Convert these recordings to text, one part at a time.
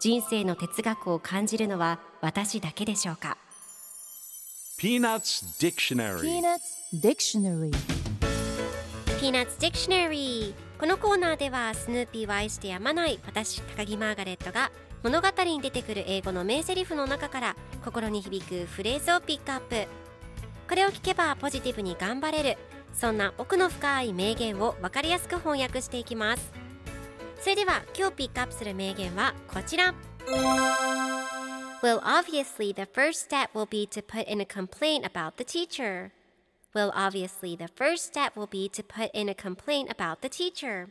人生の哲学を感じるのは私だけでしょうか？Peanuts Dictionary. Peanuts Dictionary. Peanuts Dictionary.このコーナーではスヌーピーを愛してやまない私高木マーガレットが物語に出てくる英語の名台詞の中から心に響くフレーズをピックアップ。これを聞けばポジティブに頑張れるそんな奥の深い名言を分かりやすく翻訳していきますそれでは今日ピックアップする名言はこちら Well, obviously, the first step will be to put in a complaint about the teacher. Well, obviously, the first step will be to put in a complaint about the teacher.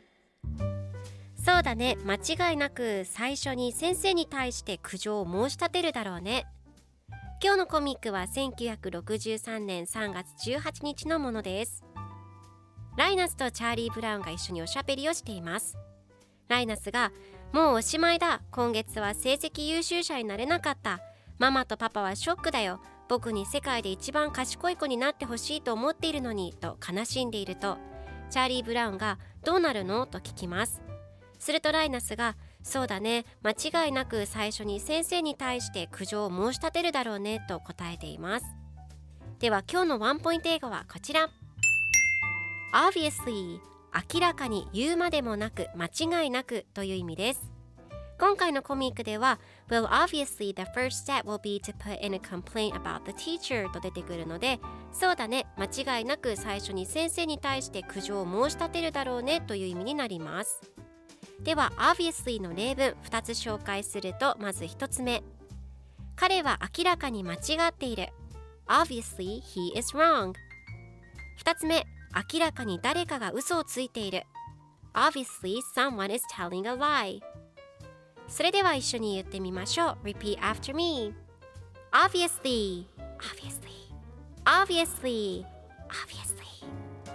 そうだね、間違いなく最初に先生に対して苦情を申し立てるだろうね。今日のコミックは1963年3月18日のものです。ライナスとチャーリー・ブラウンが一緒におしゃべりをしています。ライナスがもうおしまいだ。今月は成績優秀者になれなかった。ママとパパはショックだよ。僕に世界で一番賢い子になってほしいと思っているのに。と悲しんでいると。チャーリー・ブラウンがどうなるの？と聞きます。するとライナスがそうだね。間違いなく最初に先生に対して苦情を申し立てるだろうね。と答えています。では今日のワンポイント英語はこちら。Obviously 明らかに言うまでもなく間違いなくという意味です。今回のコミックでは Well obviously the first step will be to put in a complaint about the teacher と出てくるのでそうだね間違いなく最初に先生に対して苦情を申し立てるだろうねという意味になります。では obviously の例文2つ紹介するとまず1つ目。彼は明らかに間違っている。Obviously he is wrong 2つ目。明らかに誰かが嘘をついている Obviously someone is telling a lie それでは一緒に言ってみましょう Repeat after me Obviously Obviously Obviously Obviously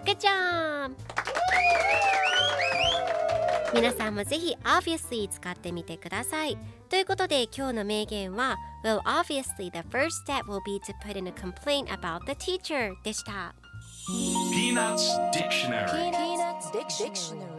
Good job! 皆さんもぜひ Obviously 使ってみてくださいということで今日の名言は Well obviously the first step will be to put in a complaint about the teacher でした Peanuts Dictionary. Peanuts Dictionary